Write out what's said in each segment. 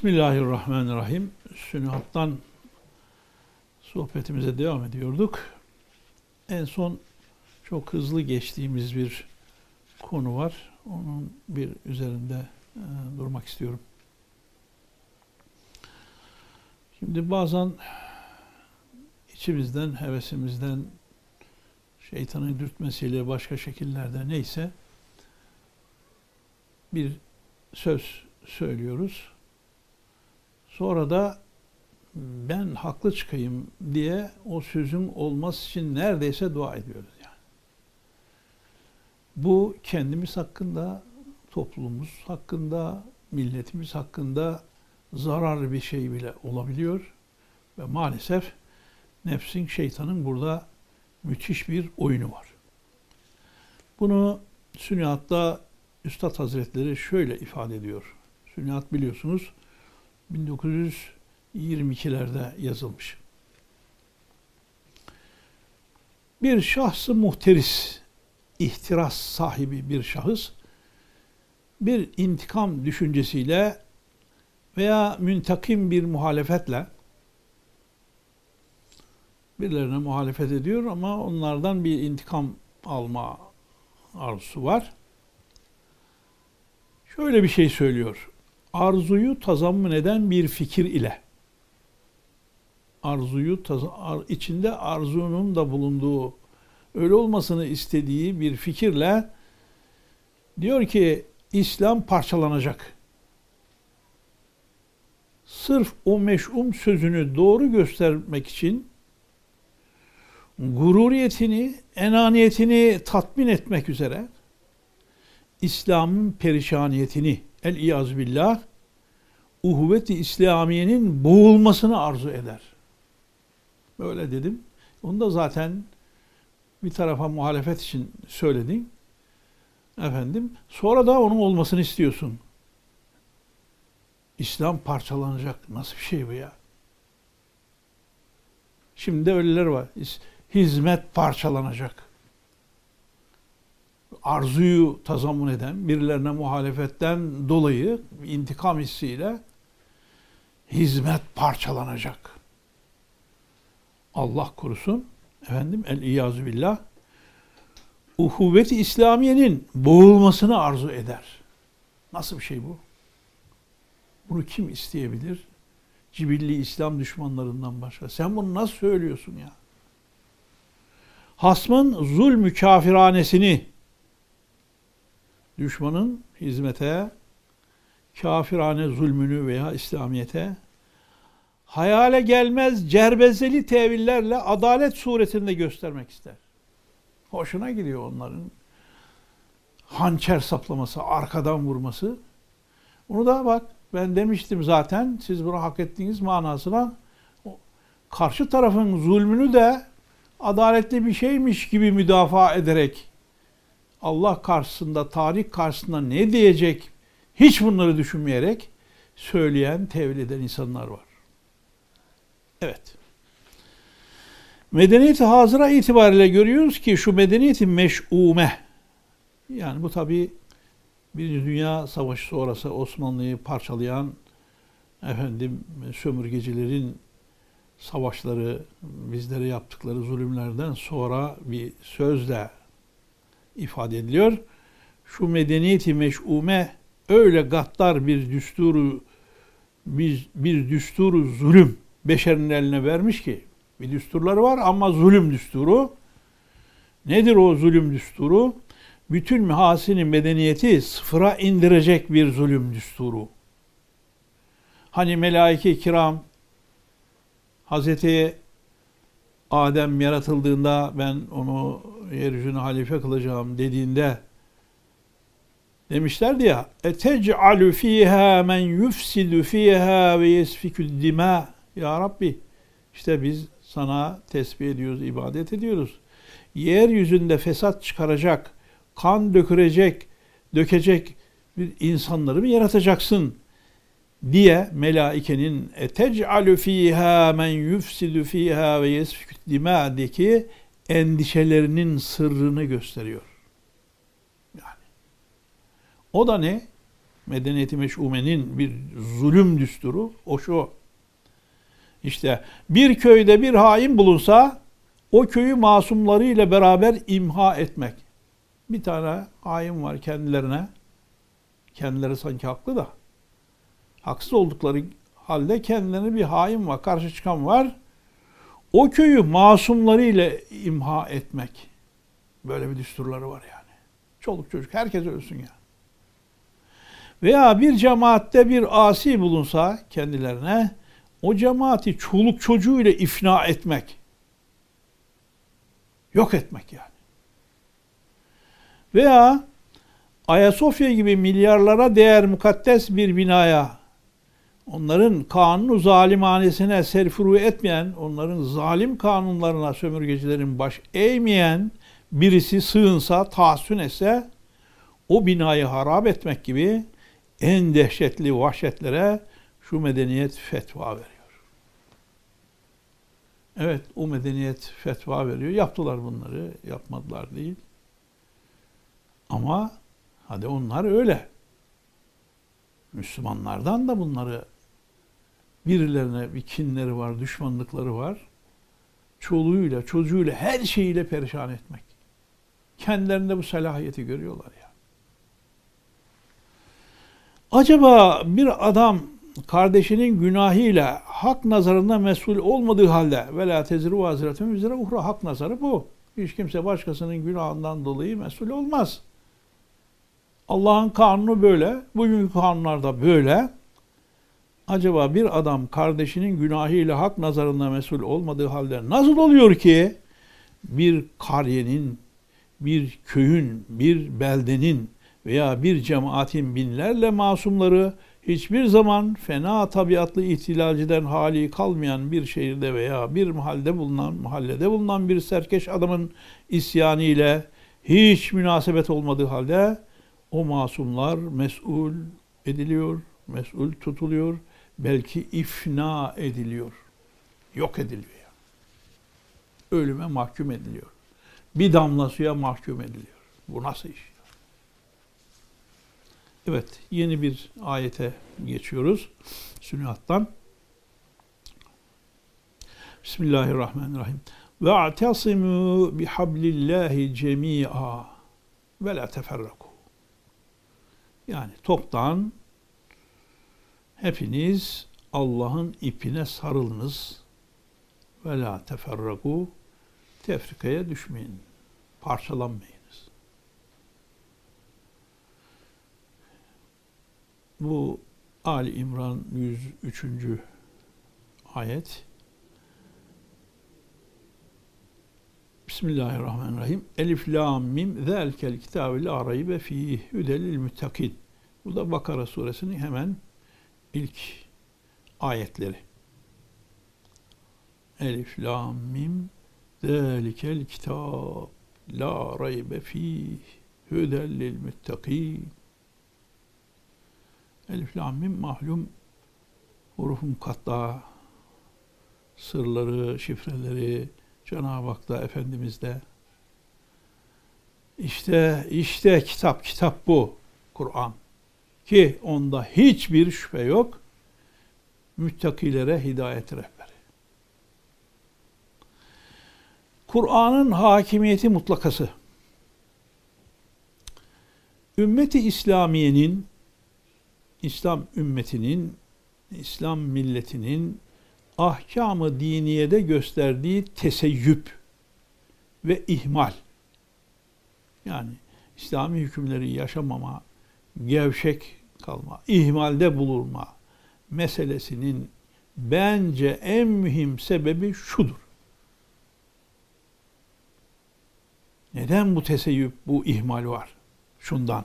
Bismillahirrahmanirrahim. Sünihattan sohbetimize devam ediyorduk. En son çok hızlı geçtiğimiz bir konu var. Onun bir üzerinde e, durmak istiyorum. Şimdi bazen içimizden, hevesimizden, şeytanın dürtmesiyle başka şekillerde neyse bir söz söylüyoruz. Sonra da ben haklı çıkayım diye o sözün olması için neredeyse dua ediyoruz yani. Bu kendimiz hakkında, toplumumuz hakkında, milletimiz hakkında zararlı bir şey bile olabiliyor. Ve maalesef nefsin, şeytanın burada müthiş bir oyunu var. Bunu Sünnihat'ta Üstad Hazretleri şöyle ifade ediyor. Sünnihat biliyorsunuz 1922'lerde yazılmış. Bir şahsı muhteris, ihtiras sahibi bir şahıs bir intikam düşüncesiyle veya müntakim bir muhalefetle birilerine muhalefet ediyor ama onlardan bir intikam alma arzusu var. Şöyle bir şey söylüyor arzuyu tazammun eden bir fikir ile arzuyu içinde arzunun da bulunduğu öyle olmasını istediği bir fikirle diyor ki İslam parçalanacak. Sırf o meş'um sözünü doğru göstermek için gururiyetini, enaniyetini tatmin etmek üzere İslam'ın perişaniyetini el iyaz billah uhuvvet-i İslamiye'nin boğulmasını arzu eder. Böyle dedim. Onu da zaten bir tarafa muhalefet için söyledin. Efendim. Sonra da onun olmasını istiyorsun. İslam parçalanacak. Nasıl bir şey bu ya? Şimdi de öyleler var. Hizmet parçalanacak arzuyu tazammun eden, birilerine muhalefetten dolayı intikam hissiyle hizmet parçalanacak. Allah korusun. Efendim el iyazu billah. Uhuvvet-i İslamiye'nin boğulmasını arzu eder. Nasıl bir şey bu? Bunu kim isteyebilir? Cibilli İslam düşmanlarından başka. Sen bunu nasıl söylüyorsun ya? Hasmın zulmü kafiranesini düşmanın hizmete, kafirane zulmünü veya İslamiyete hayale gelmez cerbezeli tevillerle adalet suretinde göstermek ister. Hoşuna gidiyor onların hançer saplaması, arkadan vurması. Onu da bak ben demiştim zaten siz bunu hak ettiğiniz manasına karşı tarafın zulmünü de adaletli bir şeymiş gibi müdafaa ederek Allah karşısında, tarih karşısında ne diyecek hiç bunları düşünmeyerek söyleyen, tevil eden insanlar var. Evet. Medeniyeti hazıra itibariyle görüyoruz ki şu medeniyeti meş'ume yani bu tabi Birinci Dünya Savaşı sonrası Osmanlı'yı parçalayan efendim sömürgecilerin savaşları, bizlere yaptıkları zulümlerden sonra bir sözle ifade ediliyor. Şu medeniyeti meş'ume öyle gaddar bir düsturu bir, bir düsturu zulüm beşerin eline vermiş ki bir düsturları var ama zulüm düsturu. Nedir o zulüm düsturu? Bütün mihasini medeniyeti sıfıra indirecek bir zulüm düsturu. Hani melaike kiram Hazreti Adem yaratıldığında ben onu yeryüzüne halife kılacağım dediğinde demişlerdi ya etec'alu fiha men yufsidu fiha ve yesfikü dima ya Rabbi işte biz sana tesbih ediyoruz, ibadet ediyoruz. Yeryüzünde fesat çıkaracak, kan dökürecek, dökecek bir insanları mı yaratacaksın? Diye melaikenin etec'alu fiha men yufsidu fiha ve yesfikü dima'deki endişelerinin sırrını gösteriyor. Yani o da ne? medeniyeti meş'umenin bir zulüm düsturu o şu. İşte bir köyde bir hain bulunsa o köyü masumlarıyla beraber imha etmek. Bir tane hain var kendilerine. Kendileri sanki haklı da. Haksız oldukları halde kendilerine bir hain var, karşı çıkan var. O köyü masumlarıyla imha etmek. Böyle bir düsturları var yani. Çoluk çocuk herkes ölsün ya. Yani. Veya bir cemaatte bir asi bulunsa kendilerine o cemaati çoluk çocuğuyla ifna etmek. Yok etmek yani. Veya Ayasofya gibi milyarlara değer mukaddes bir binaya onların kanunu zalimhanesine serfuru etmeyen, onların zalim kanunlarına sömürgecilerin baş eğmeyen birisi sığınsa, tahsün etse o binayı harap etmek gibi en dehşetli vahşetlere şu medeniyet fetva veriyor. Evet, o medeniyet fetva veriyor. Yaptılar bunları, yapmadılar değil. Ama hadi onlar öyle. Müslümanlardan da bunları birilerine bir kinleri var, düşmanlıkları var. Çoluğuyla, çocuğuyla, her şeyiyle perişan etmek. Kendilerinde bu selahiyeti görüyorlar ya. Acaba bir adam kardeşinin günahıyla hak nazarında mesul olmadığı halde ve la teziru vaziretun üzere uhra hak nazarı bu. Hiç kimse başkasının günahından dolayı mesul olmaz. Allah'ın kanunu böyle. Bugünkü kanunlar da böyle. Acaba bir adam kardeşinin günahıyla hak nazarında mesul olmadığı halde nasıl oluyor ki bir kariyenin, bir köyün, bir beldenin veya bir cemaatin binlerle masumları hiçbir zaman fena tabiatlı ihtilalciden hali kalmayan bir şehirde veya bir mahallede bulunan mahallede bulunan bir serkeş adamın isyanı ile hiç münasebet olmadığı halde o masumlar mesul ediliyor, mesul tutuluyor, belki ifna ediliyor. Yok ediliyor. Ölüme mahkum ediliyor. Bir damla suya mahkum ediliyor. Bu nasıl iş? Evet, yeni bir ayete geçiyoruz. Sünnihattan. Bismillahirrahmanirrahim. Ve a'tasimu bihablillahi cemi'a ve la teferraku. Yani toptan hepiniz Allah'ın ipine sarılınız ve la teferraku tefrikaya düşmeyin. Parçalanmayın. Bu Ali İmran 103. ayet. Bismillahirrahmanirrahim. Elif lam mim zelkel kitabe la raybe fihi hudelil muttakin. Bu da Bakara suresinin hemen ilk ayetleri. Elif lam mim zelikel kitab la raybe fihi hudelil muttakin. Elif lam mim mahlum hurufun katta sırları, şifreleri Cenab-ı Hak'ta Efendimiz'de işte işte kitap kitap bu Kur'an ki onda hiçbir şüphe yok müttakilere hidayet rehberi. Kur'an'ın hakimiyeti mutlakası. Ümmeti İslamiye'nin İslam ümmetinin, İslam milletinin ahkamı diniyede gösterdiği teseyyüp ve ihmal. Yani İslami hükümleri yaşamama, gevşek kalma, ihmalde bulunma meselesinin bence en mühim sebebi şudur. Neden bu teseyyüp, bu ihmal var? Şundan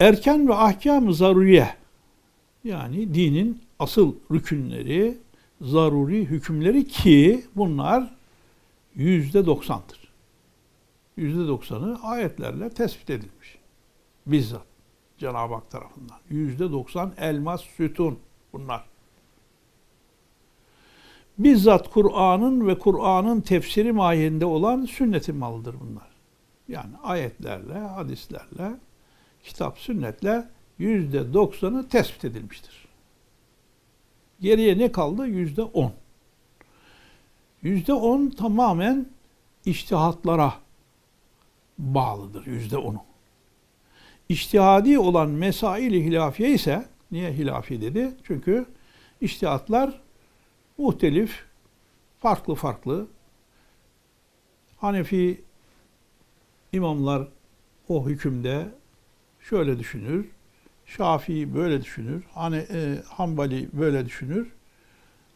erken ve ahkam-ı zaruriye yani dinin asıl rükünleri, zaruri hükümleri ki bunlar yüzde doksandır. Yüzde doksanı ayetlerle tespit edilmiş. Bizzat Cenab-ı Hak tarafından. Yüzde doksan elmas sütun bunlar. Bizzat Kur'an'ın ve Kur'an'ın tefsiri mahiyinde olan sünnetin malıdır bunlar. Yani ayetlerle, hadislerle kitap sünnetle yüzde doksanı tespit edilmiştir. Geriye ne kaldı? Yüzde on. Yüzde on tamamen iştihatlara bağlıdır. Yüzde onu. İştihadi olan mesail-i hilafiye ise niye hilafi dedi? Çünkü iştihatlar muhtelif, farklı farklı. Hanefi imamlar o hükümde şöyle düşünür. Şafii böyle düşünür. Hani e, Hanbali böyle düşünür.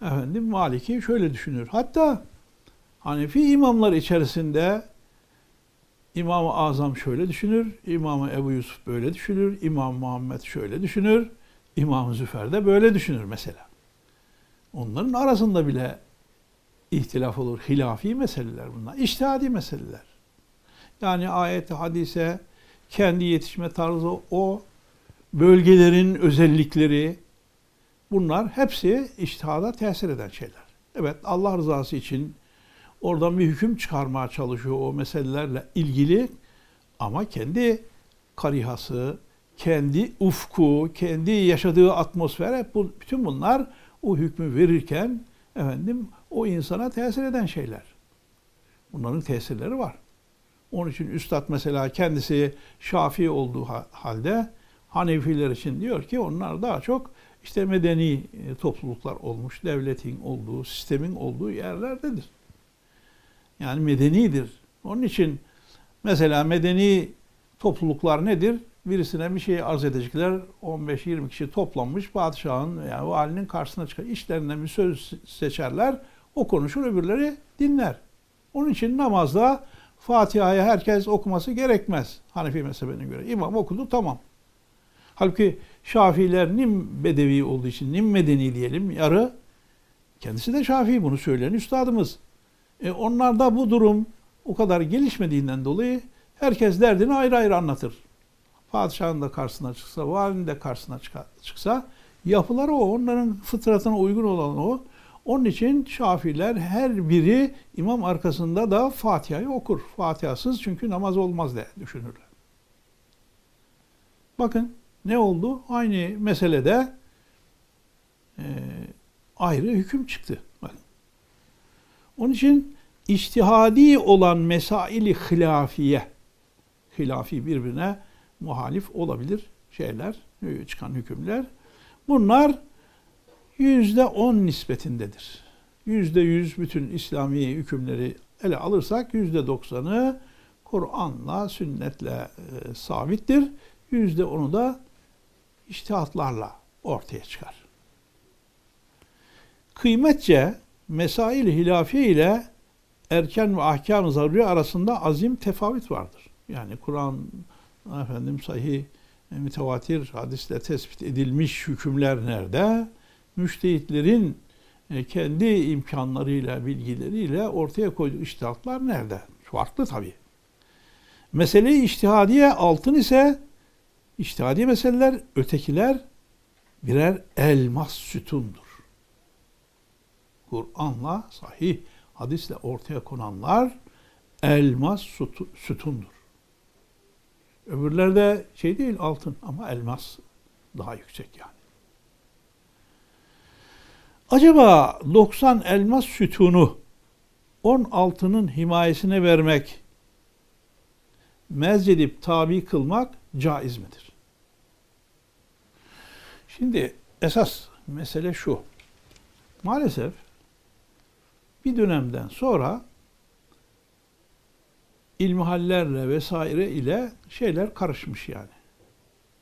Efendim Maliki şöyle düşünür. Hatta Hanefi imamlar içerisinde İmam-ı Azam şöyle düşünür, İmam-ı Ebu Yusuf böyle düşünür, İmam Muhammed şöyle düşünür, İmam Züfer de böyle düşünür mesela. Onların arasında bile ihtilaf olur. Hilafi meseleler bunlar. İçtihadi meseleler. Yani ayet hadise, kendi yetişme tarzı, o bölgelerin özellikleri, bunlar hepsi iştihada tesir eden şeyler. Evet Allah rızası için oradan bir hüküm çıkarmaya çalışıyor o meselelerle ilgili ama kendi karihası, kendi ufku, kendi yaşadığı atmosfer hep bu, bütün bunlar o hükmü verirken efendim o insana tesir eden şeyler. Bunların tesirleri var. Onun için üstad mesela kendisi Şafii olduğu halde Hanefiler için diyor ki onlar daha çok işte medeni e, topluluklar olmuş, devletin olduğu, sistemin olduğu yerlerdedir. Yani medenidir. Onun için mesela medeni topluluklar nedir? Birisine bir şey arz edecekler. 15-20 kişi toplanmış padişahın yani valinin karşısına çıkar. İşlerinden bir söz seçerler. O konuşur öbürleri dinler. Onun için namazda Fatiha'yı herkes okuması gerekmez. Hanefi mezhebine göre. İmam okudu tamam. Halbuki Şafiiler nim bedevi olduğu için nim medeni diyelim yarı. Kendisi de Şafii bunu söyleyen üstadımız. E onlarda bu durum o kadar gelişmediğinden dolayı herkes derdini ayrı ayrı anlatır. Padişahın da karşısına çıksa, valinin de karşısına çıksa yapıları o. Onların fıtratına uygun olan o. Onun için Şafiler her biri imam arkasında da Fatiha'yı okur. Fatihasız çünkü namaz olmaz diye düşünürler. Bakın ne oldu? Aynı meselede e, ayrı hüküm çıktı. Bakın. Onun için iştihadi olan mesaili hilafiye, hilafi birbirine muhalif olabilir şeyler, çıkan hükümler. Bunlar yüzde on nispetindedir. Yüzde yüz bütün İslami hükümleri ele alırsak yüzde doksanı Kur'an'la, sünnetle e, sabittir. Yüzde onu da iştihatlarla ortaya çıkar. Kıymetçe mesail hilafiye ile erken ve ahkam-ı zaruri arasında azim tefavüt vardır. Yani Kur'an efendim sahih mütevatir hadisle tespit edilmiş hükümler nerede? Müştehitlerin e, kendi imkanlarıyla, bilgileriyle ortaya koyduğu iştihatlar nerede? Farklı tabii. Mesele-i iştihadiye altın ise iştihadi meseleler, ötekiler birer elmas sütundur. Kur'an'la sahih hadisle ortaya konanlar elmas sütundur. Öbürlerde şey değil altın ama elmas daha yüksek yani. Acaba 90 elmas sütunu 10 altının himayesine vermek, mezcedip tabi kılmak caiz midir? Şimdi esas mesele şu. Maalesef bir dönemden sonra ilmihallerle vesaire ile şeyler karışmış yani.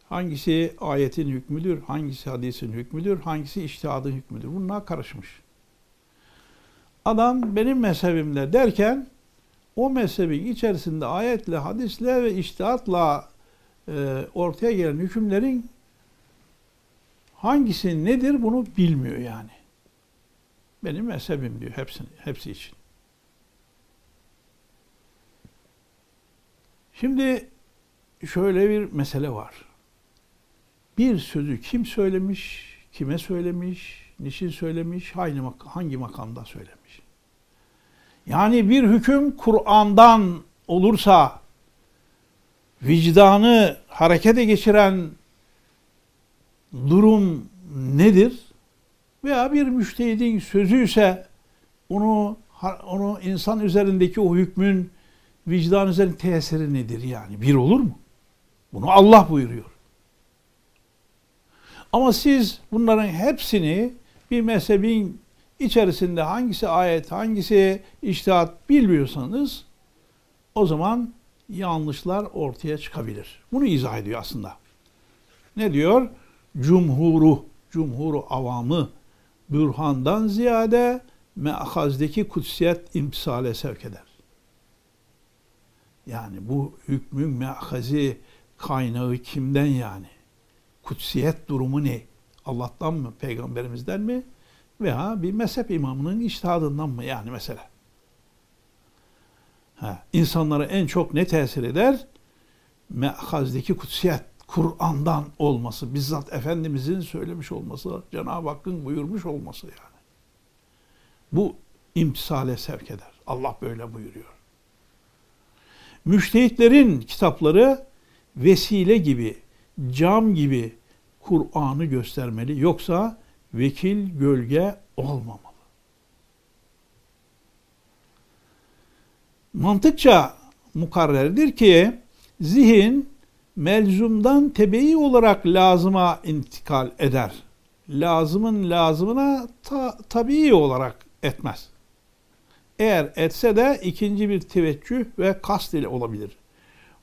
Hangisi ayetin hükmüdür, hangisi hadisin hükmüdür, hangisi iştihadın hükmüdür. Bunlar karışmış. Adam benim mezhebimle derken o mezhebin içerisinde ayetle, hadisle ve iştihatla e, ortaya gelen hükümlerin hangisi nedir bunu bilmiyor yani. Benim mezhebim diyor hepsini, hepsi için. Şimdi şöyle bir mesele var. Bir sözü kim söylemiş, kime söylemiş, niçin söylemiş, hangi, hangi makamda söylemiş. Yani bir hüküm Kur'an'dan olursa vicdanı harekete geçiren durum nedir? Veya bir müştehidin sözü ise onu onu insan üzerindeki o hükmün vicdan üzerinde tesiri nedir yani? Bir olur mu? Bunu Allah buyuruyor. Ama siz bunların hepsini bir mezhebin içerisinde hangisi ayet, hangisi iştihat bilmiyorsanız o zaman yanlışlar ortaya çıkabilir. Bunu izah ediyor aslında. Ne diyor? Cumhuru, cumhuru avamı bürhandan ziyade meahazdeki kutsiyet imtisale sevk eder. Yani bu hükmün meahazi kaynağı kimden yani? Kutsiyet durumu ne? Allah'tan mı? Peygamberimizden mi? Veya bir mezhep imamının iştihadından mı? Yani mesela. Ha, insanlara en çok ne tesir eder? Me'hazdeki kutsiyet, Kur'an'dan olması, bizzat Efendimizin söylemiş olması, Cenab-ı Hakk'ın buyurmuş olması yani. Bu imtisale sevk eder. Allah böyle buyuruyor. Müştehitlerin kitapları vesile gibi, cam gibi Kur'an'ı göstermeli. Yoksa vekil gölge olmamalı. Mantıkça mukarrerdir ki zihin melzumdan tebeyi olarak lazıma intikal eder. Lazımın lazımına ta, tabii olarak etmez. Eğer etse de ikinci bir teveccüh ve kast ile olabilir.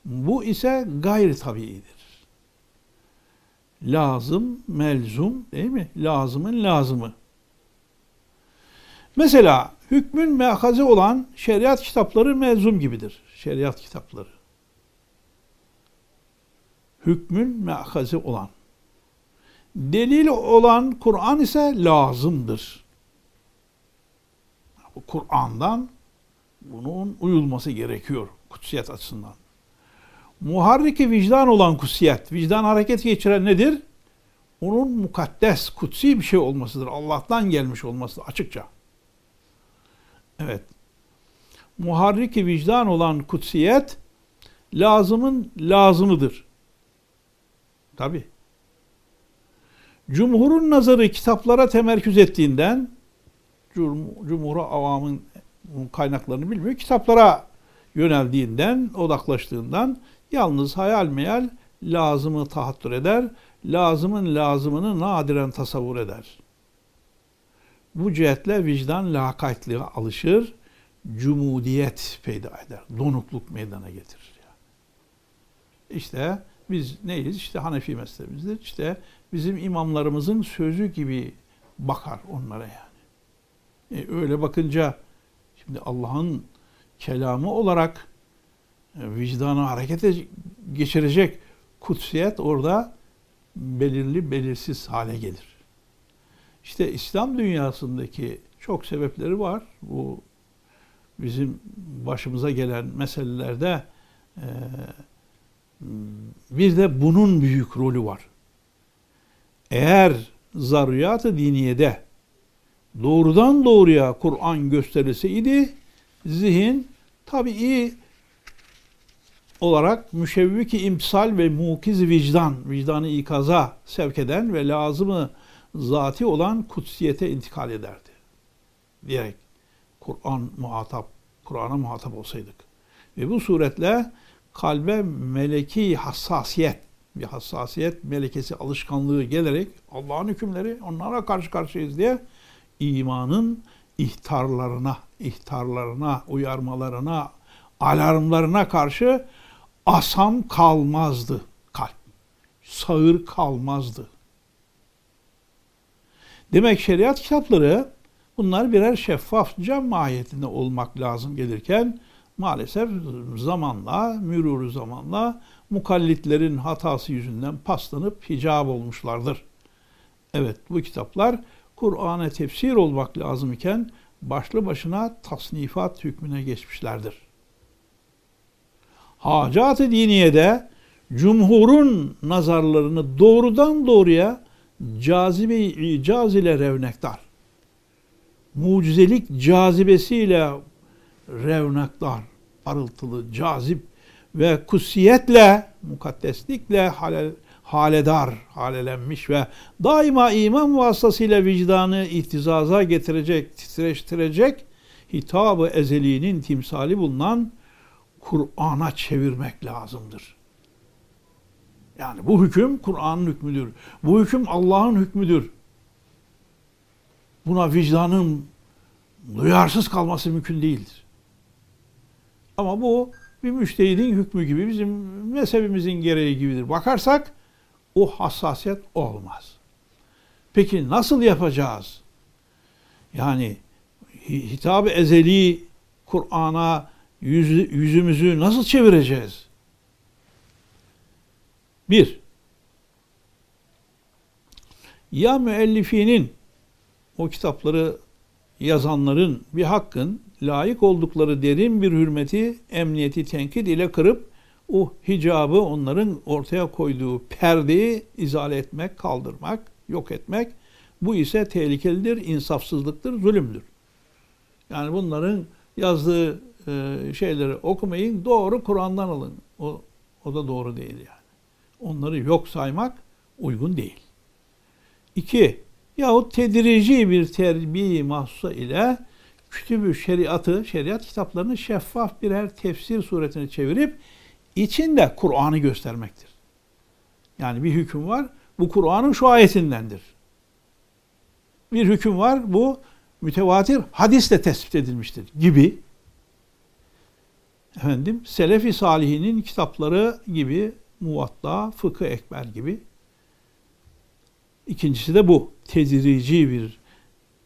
Bu ise gayri tabiidir. Lazım, melzum değil mi? Lazımın lazımı. Mesela hükmün mehaze olan şeriat kitapları melzum gibidir. Şeriat kitapları. Hükmün mehaze olan. Delil olan Kur'an ise lazımdır. Kur'an'dan bunun uyulması gerekiyor kutsiyet açısından. Muharriki vicdan olan kutsiyet, vicdan hareket geçiren nedir? Onun mukaddes, kutsi bir şey olmasıdır. Allah'tan gelmiş olmasıdır açıkça. Evet. Muharriki vicdan olan kutsiyet lazımın lazımıdır. Tabi. Cumhurun nazarı kitaplara temerküz ettiğinden Cumhur'a avamın kaynaklarını bilmiyor. Kitaplara yöneldiğinden, odaklaştığından yalnız hayal meyal lazımı tahattür eder. Lazımın lazımını nadiren tasavvur eder. Bu cihetle vicdan lakaytlığa alışır. Cumudiyet peyda eder. Donukluk meydana getirir. İşte biz neyiz? İşte Hanefi mezhebimizdir. İşte bizim imamlarımızın sözü gibi bakar onlara yani. E, öyle bakınca şimdi Allah'ın kelamı olarak e, vicdanı harekete geçirecek kutsiyet orada belirli belirsiz hale gelir. İşte İslam dünyasındaki çok sebepleri var. Bu bizim başımıza gelen meselelerde e, bir de bunun büyük rolü var. Eğer zaruriyat-ı diniyede doğrudan doğruya Kur'an gösterilseydi zihin tabii olarak müşevviki imsal ve mukiz vicdan, vicdanı ikaza sevk eden ve lazımı zati olan kutsiyete intikal ederdi. Diyerek Kur'an muhatap, Kur'an'a muhatap olsaydık. Ve bu suretle kalbe meleki hassasiyet, bir hassasiyet melekesi alışkanlığı gelerek Allah'ın hükümleri onlara karşı karşıyayız diye imanın ihtarlarına, ihtarlarına, uyarmalarına, alarmlarına karşı asam kalmazdı kalp. Sağır kalmazdı. Demek şeriat kitapları bunlar birer şeffaf cam mahiyetinde olmak lazım gelirken maalesef zamanla, mürürü zamanla mukallitlerin hatası yüzünden paslanıp hicab olmuşlardır. Evet bu kitaplar Kur'an'a tefsir olmak lazım iken başlı başına tasnifat hükmüne geçmişlerdir. Hacat-ı diniyede cumhurun nazarlarını doğrudan doğruya cazibe icaz ile revnektar. Mucizelik cazibesiyle revnektar, parıltılı, cazip ve kutsiyetle, mukaddeslikle hale, haledar, halelenmiş ve daima iman vasıtasıyla vicdanı ihtizaza getirecek, titreştirecek hitabı ezeliğinin timsali bulunan Kur'an'a çevirmek lazımdır. Yani bu hüküm Kur'an'ın hükmüdür. Bu hüküm Allah'ın hükmüdür. Buna vicdanın duyarsız kalması mümkün değildir. Ama bu bir müştehidin hükmü gibi bizim mezhebimizin gereği gibidir. Bakarsak o hassasiyet olmaz. Peki nasıl yapacağız? Yani hitabı ezeli Kur'an'a yüz, yüzümüzü nasıl çevireceğiz? Bir, ya müellifinin o kitapları yazanların bir hakkın layık oldukları derin bir hürmeti, emniyeti tenkit ile kırıp o hicabı onların ortaya koyduğu perdeyi izale etmek, kaldırmak, yok etmek. Bu ise tehlikelidir, insafsızlıktır, zulümdür. Yani bunların yazdığı e, şeyleri okumayın, doğru Kur'an'dan alın. O, o da doğru değil yani. Onları yok saymak uygun değil. İki, yahut tedirici bir terbiye mahsusa ile kütübü şeriatı, şeriat kitaplarını şeffaf birer tefsir suretine çevirip içinde Kur'an'ı göstermektir. Yani bir hüküm var, bu Kur'an'ın şu ayetindendir. Bir hüküm var, bu mütevatir hadisle tespit edilmiştir gibi. Efendim, Selefi Salihinin kitapları gibi Muvatta, Fıkıh Ekber gibi. İkincisi de bu. Tedirici bir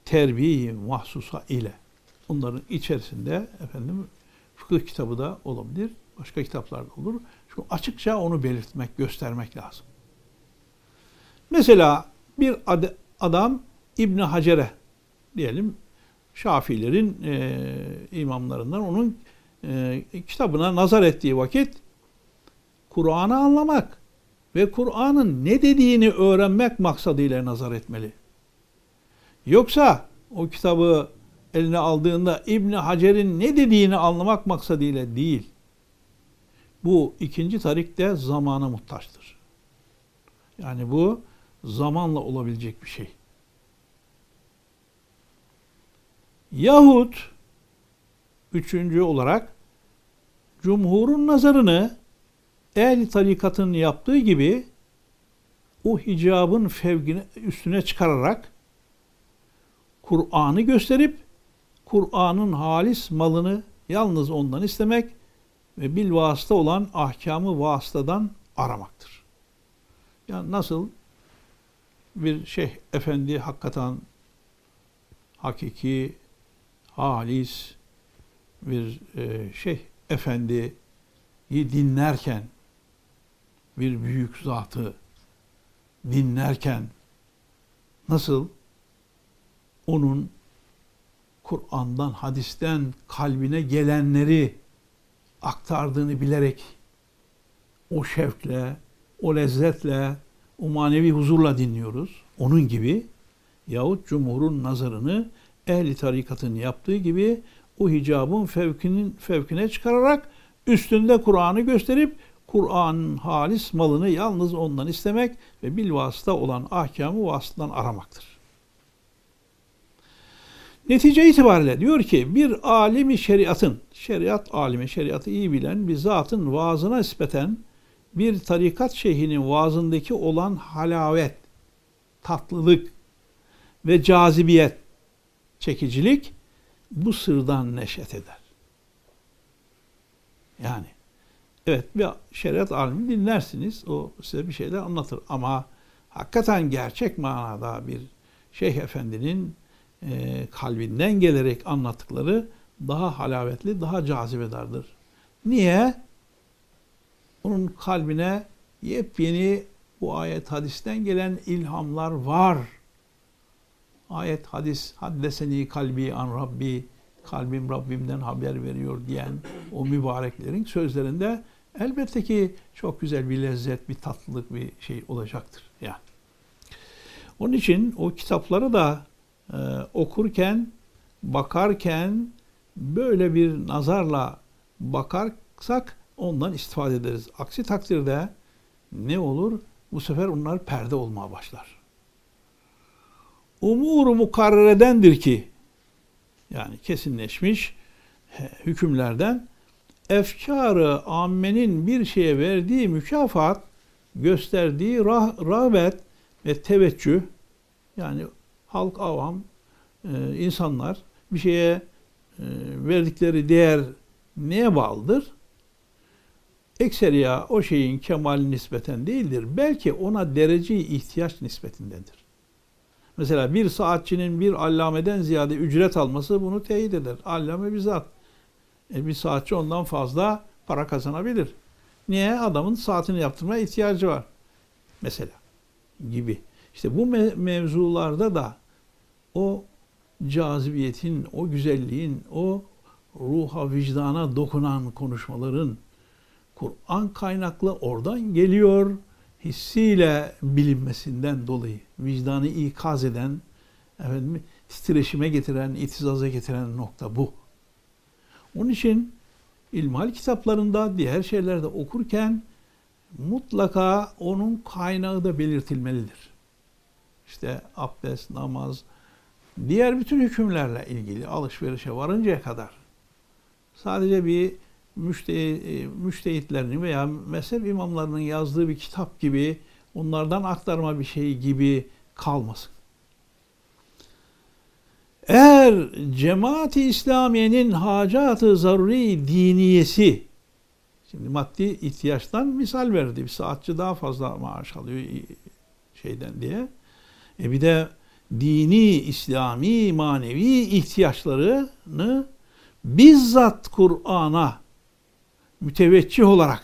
terbiye mahsusa ile. Onların içerisinde efendim fıkıh kitabı da olabilir. Başka kitaplar da olur. Şu açıkça onu belirtmek, göstermek lazım. Mesela bir ad adam İbn Hacer'e diyelim Şafilerin e, imamlarından onun e, kitabına nazar ettiği vakit Kur'an'ı anlamak ve Kur'an'ın ne dediğini öğrenmek maksadıyla nazar etmeli. Yoksa o kitabı eline aldığında İbn Hacer'in ne dediğini anlamak maksadıyla değil. Bu ikinci tarik de zamana muhtaçtır. Yani bu zamanla olabilecek bir şey. Yahut üçüncü olarak cumhurun nazarını ehli tarikatın yaptığı gibi o hicabın fevkine, üstüne çıkararak Kur'an'ı gösterip Kur'an'ın halis malını yalnız ondan istemek ve bil olan ahkamı vasıtadan aramaktır. Yani nasıl bir şeyh efendi hakikaten hakiki, halis bir e, şeyh efendiyi dinlerken bir büyük zatı dinlerken nasıl onun Kur'an'dan, hadisten kalbine gelenleri aktardığını bilerek o şevkle, o lezzetle, o manevi huzurla dinliyoruz. Onun gibi yahut cumhurun nazarını ehli tarikatın yaptığı gibi o hicabın fevkinin fevkine çıkararak üstünde Kur'an'ı gösterip Kur'an'ın halis malını yalnız ondan istemek ve bil vasıta olan ahkamı vasıtadan aramaktır. Netice itibariyle diyor ki bir alimi şeriatın, şeriat alimi, şeriatı iyi bilen bir zatın vaazına nispeten bir tarikat şeyhinin vaazındaki olan halavet, tatlılık ve cazibiyet, çekicilik bu sırdan neşet eder. Yani evet bir şeriat alimi dinlersiniz. O size bir şeyler anlatır. Ama hakikaten gerçek manada bir şeyh efendinin e, kalbinden gelerek anlattıkları daha halavetli, daha cazibedardır. Niye? Onun kalbine yepyeni bu ayet hadisten gelen ilhamlar var. Ayet hadis haddeseni kalbi an Rabbi kalbim Rabbimden haber veriyor diyen o mübareklerin sözlerinde elbette ki çok güzel bir lezzet, bir tatlılık bir şey olacaktır. Yani. Onun için o kitapları da e, okurken, bakarken böyle bir nazarla bakarsak ondan istifade ederiz. Aksi takdirde ne olur? Bu sefer onlar perde olmaya başlar. Umuru mukarreredendir ki yani kesinleşmiş hükümlerden efkarı ammenin bir şeye verdiği mükafat, gösterdiği rah rağbet ve teveccüh yani halk, avam, e, insanlar bir şeye e, verdikleri değer neye bağlıdır? Ekseriya o şeyin kemal nispeten değildir. Belki ona derece ihtiyaç nispetindendir. Mesela bir saatçinin bir allameden ziyade ücret alması bunu teyit eder. Allame bir zat. E bir saatçi ondan fazla para kazanabilir. Niye? Adamın saatini yaptırmaya ihtiyacı var. Mesela gibi. İşte bu mevzularda da o cazibiyetin, o güzelliğin, o ruha, vicdana dokunan konuşmaların Kur'an kaynaklı oradan geliyor hissiyle bilinmesinden dolayı vicdanı ikaz eden, efendim, titreşime getiren, itizaza getiren nokta bu. Onun için ilmihal kitaplarında diğer şeylerde okurken mutlaka onun kaynağı da belirtilmelidir. İşte abdest, namaz, diğer bütün hükümlerle ilgili alışverişe varıncaya kadar sadece bir müştehitlerin veya mezhep imamlarının yazdığı bir kitap gibi onlardan aktarma bir şey gibi kalmasın. Eğer cemaati İslamiye'nin hacatı zaruri diniyesi şimdi maddi ihtiyaçtan misal verdi. Bir saatçi daha fazla maaş alıyor şeyden diye. E bir de dini, İslami, manevi ihtiyaçlarını bizzat Kur'an'a müteveccih olarak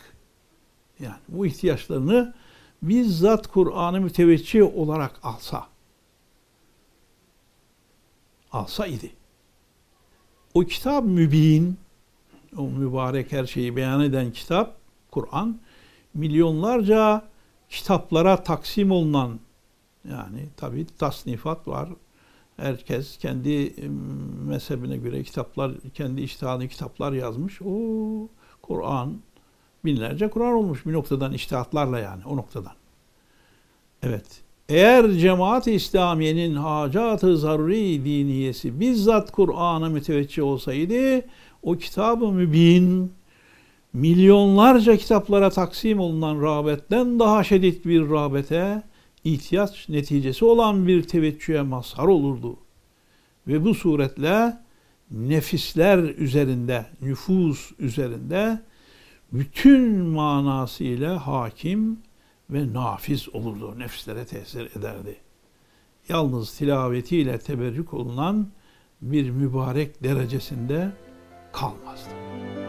yani bu ihtiyaçlarını bizzat Kur'an'ı müteveccih olarak alsa alsa idi. O kitap mübin, o mübarek her şeyi beyan eden kitap, Kur'an, milyonlarca kitaplara taksim olunan, yani tabi tasnifat var. Herkes kendi mezhebine göre kitaplar, kendi iştihadı kitaplar yazmış. O Kur'an, binlerce Kur'an olmuş bir noktadan, iştihatlarla yani o noktadan. Evet. Eğer cemaat-i İslamiye'nin hacat-ı zaruri diniyesi bizzat Kur'an'a müteveccih olsaydı o kitab-ı mübin milyonlarca kitaplara taksim olunan rağbetten daha şiddet bir rağbete ihtiyaç neticesi olan bir teveccühe mazhar olurdu. Ve bu suretle nefisler üzerinde, nüfus üzerinde bütün manasıyla hakim ve nafiz olurdu. Nefslere tesir ederdi. Yalnız tilavetiyle teberrük olunan bir mübarek derecesinde kalmazdı.